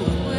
sun.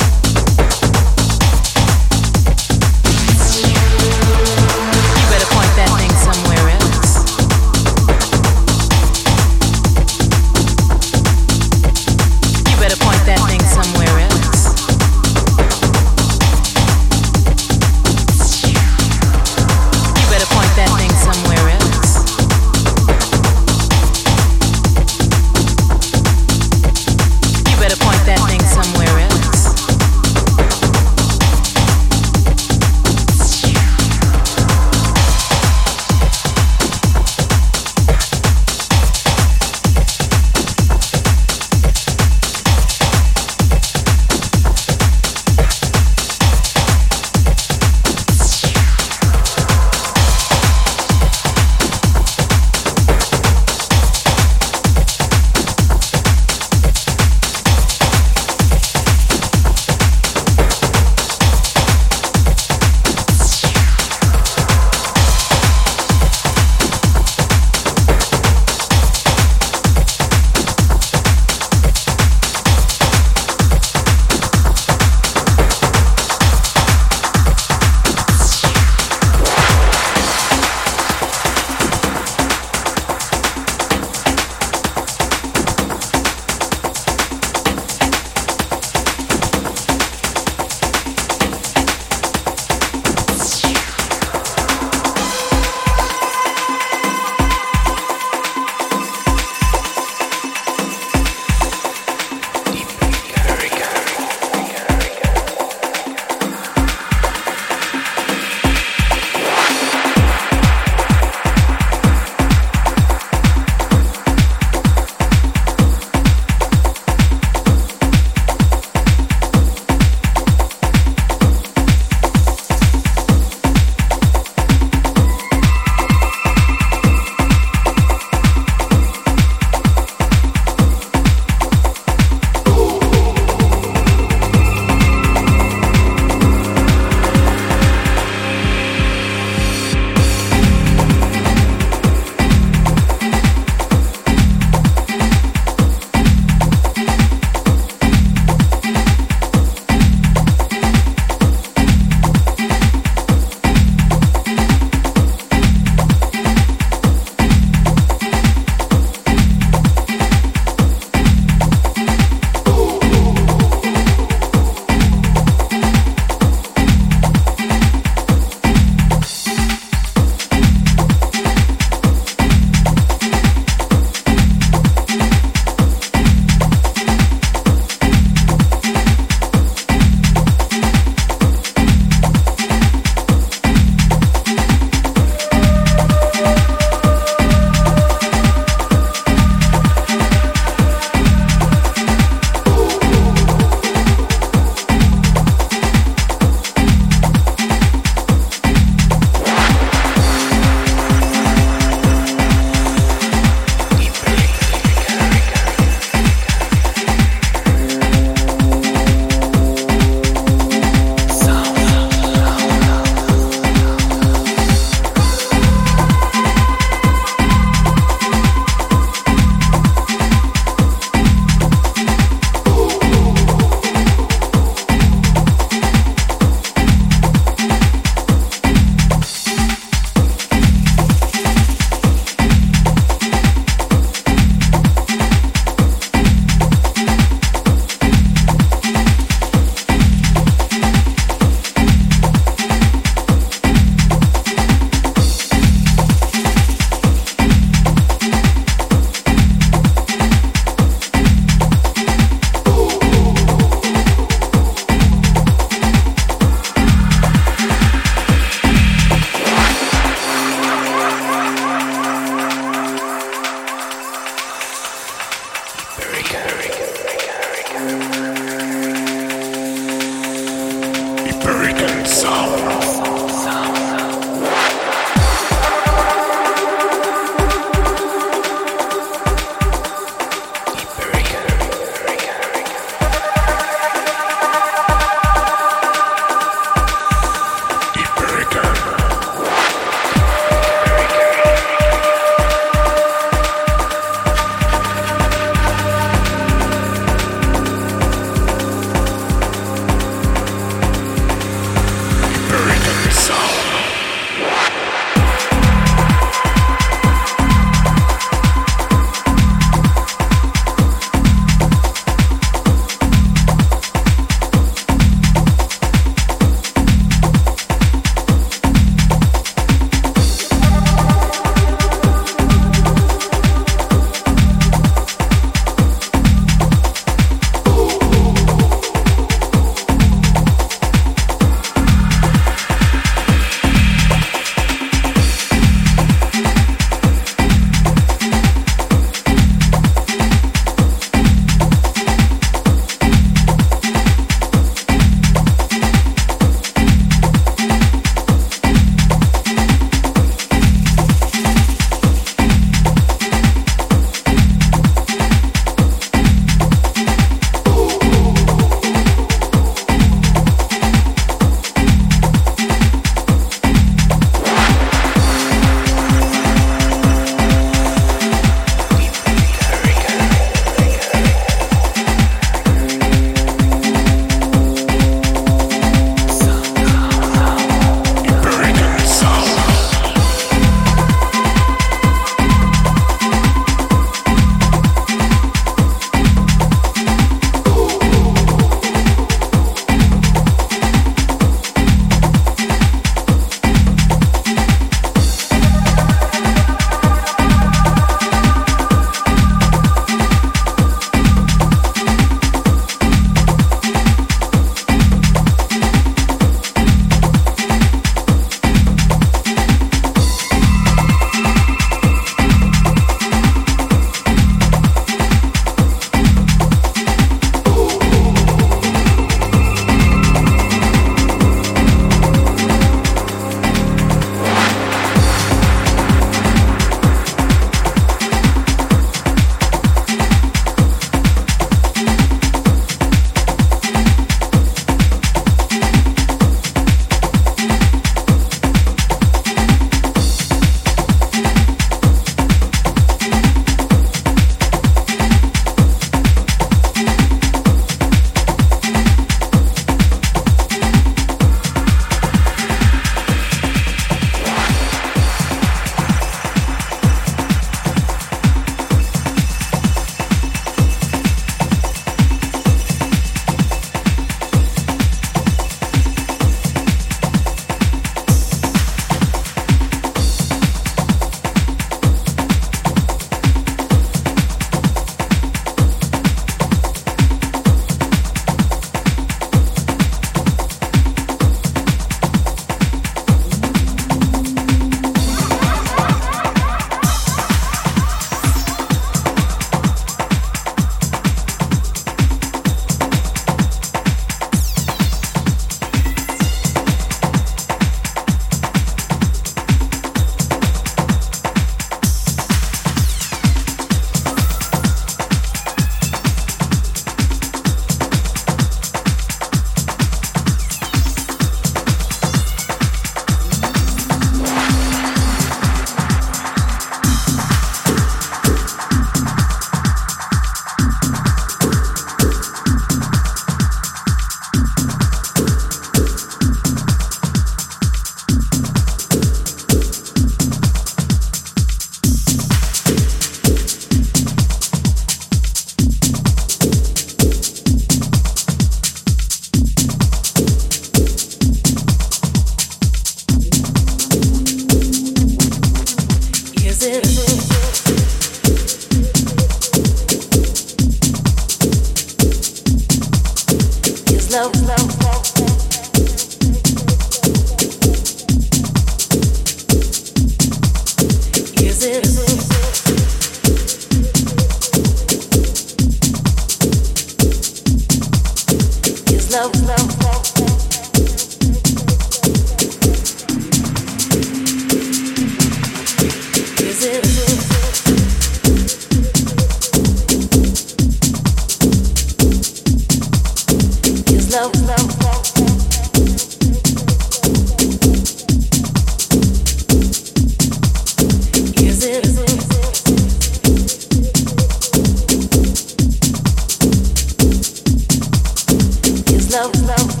love, love.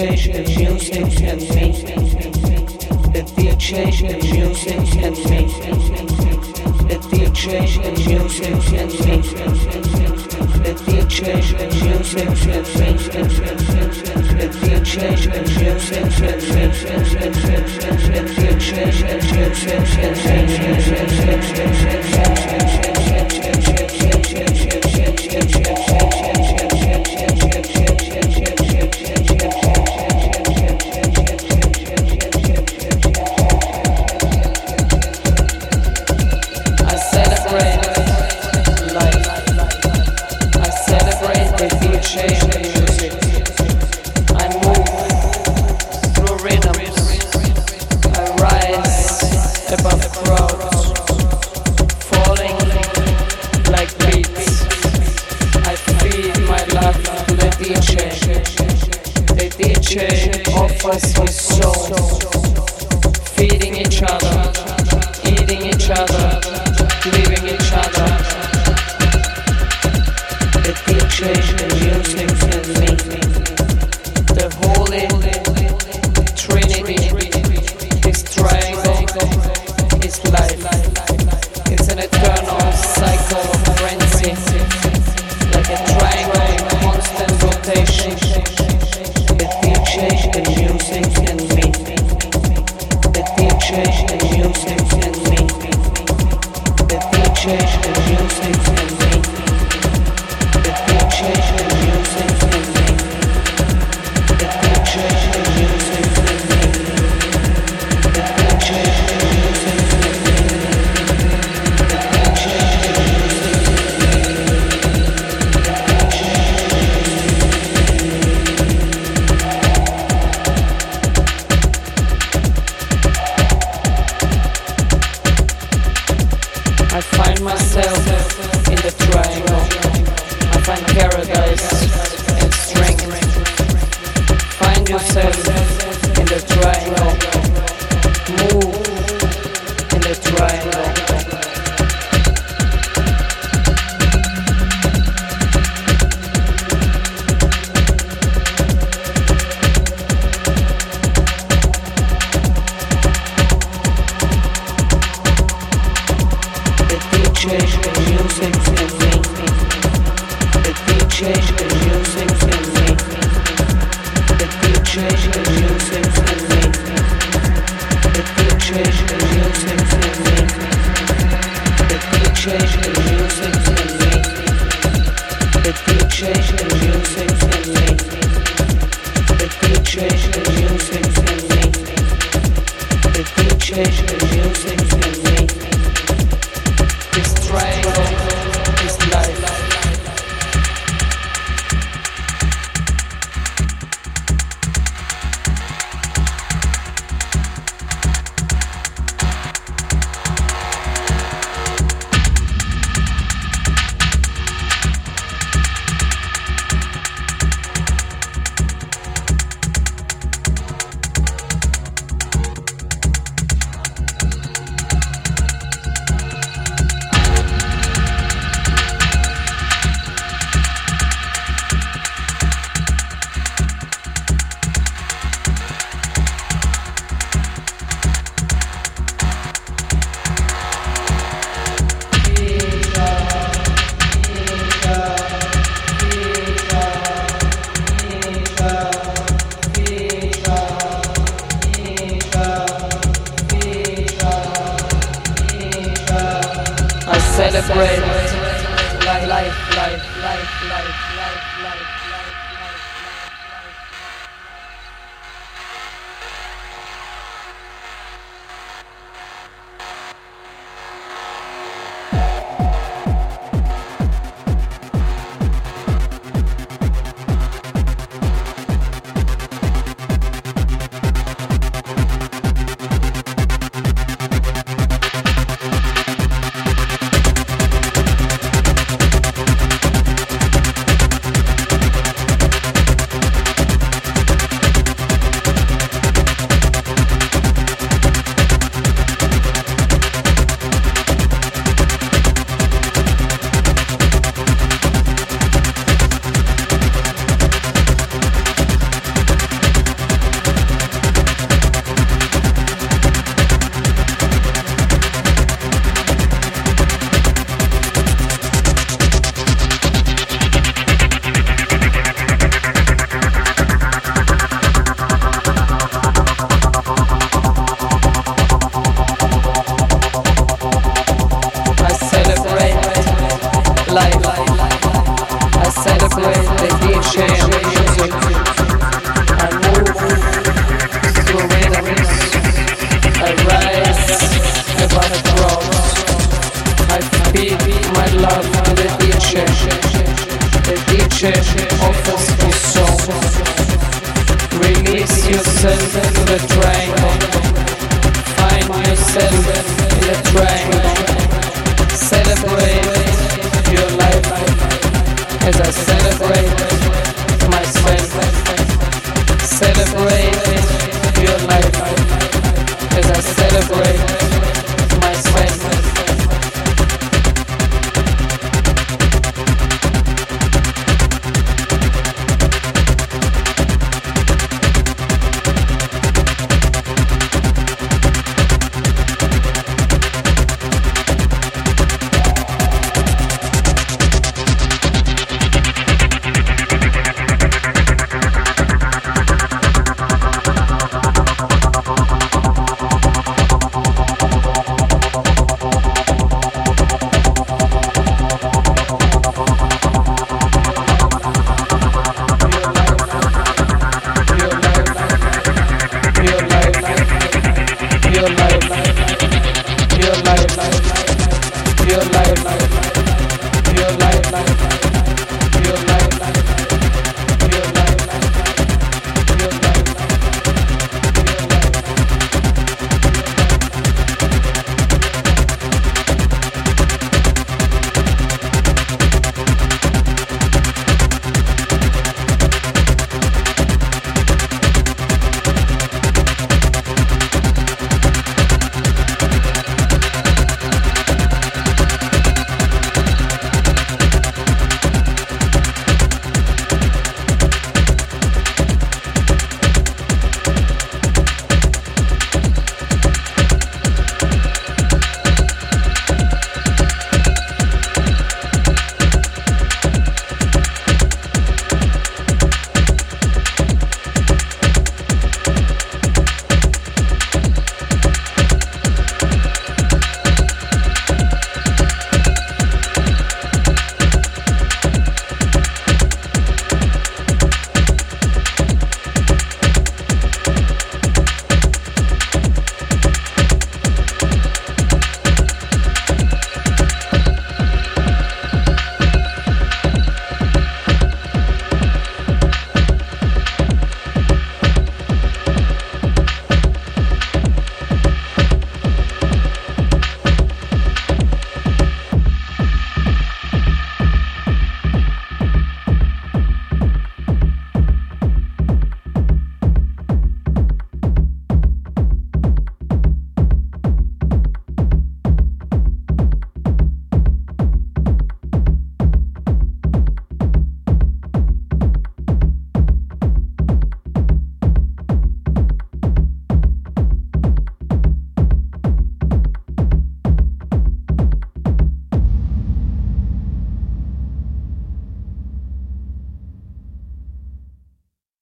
DJ,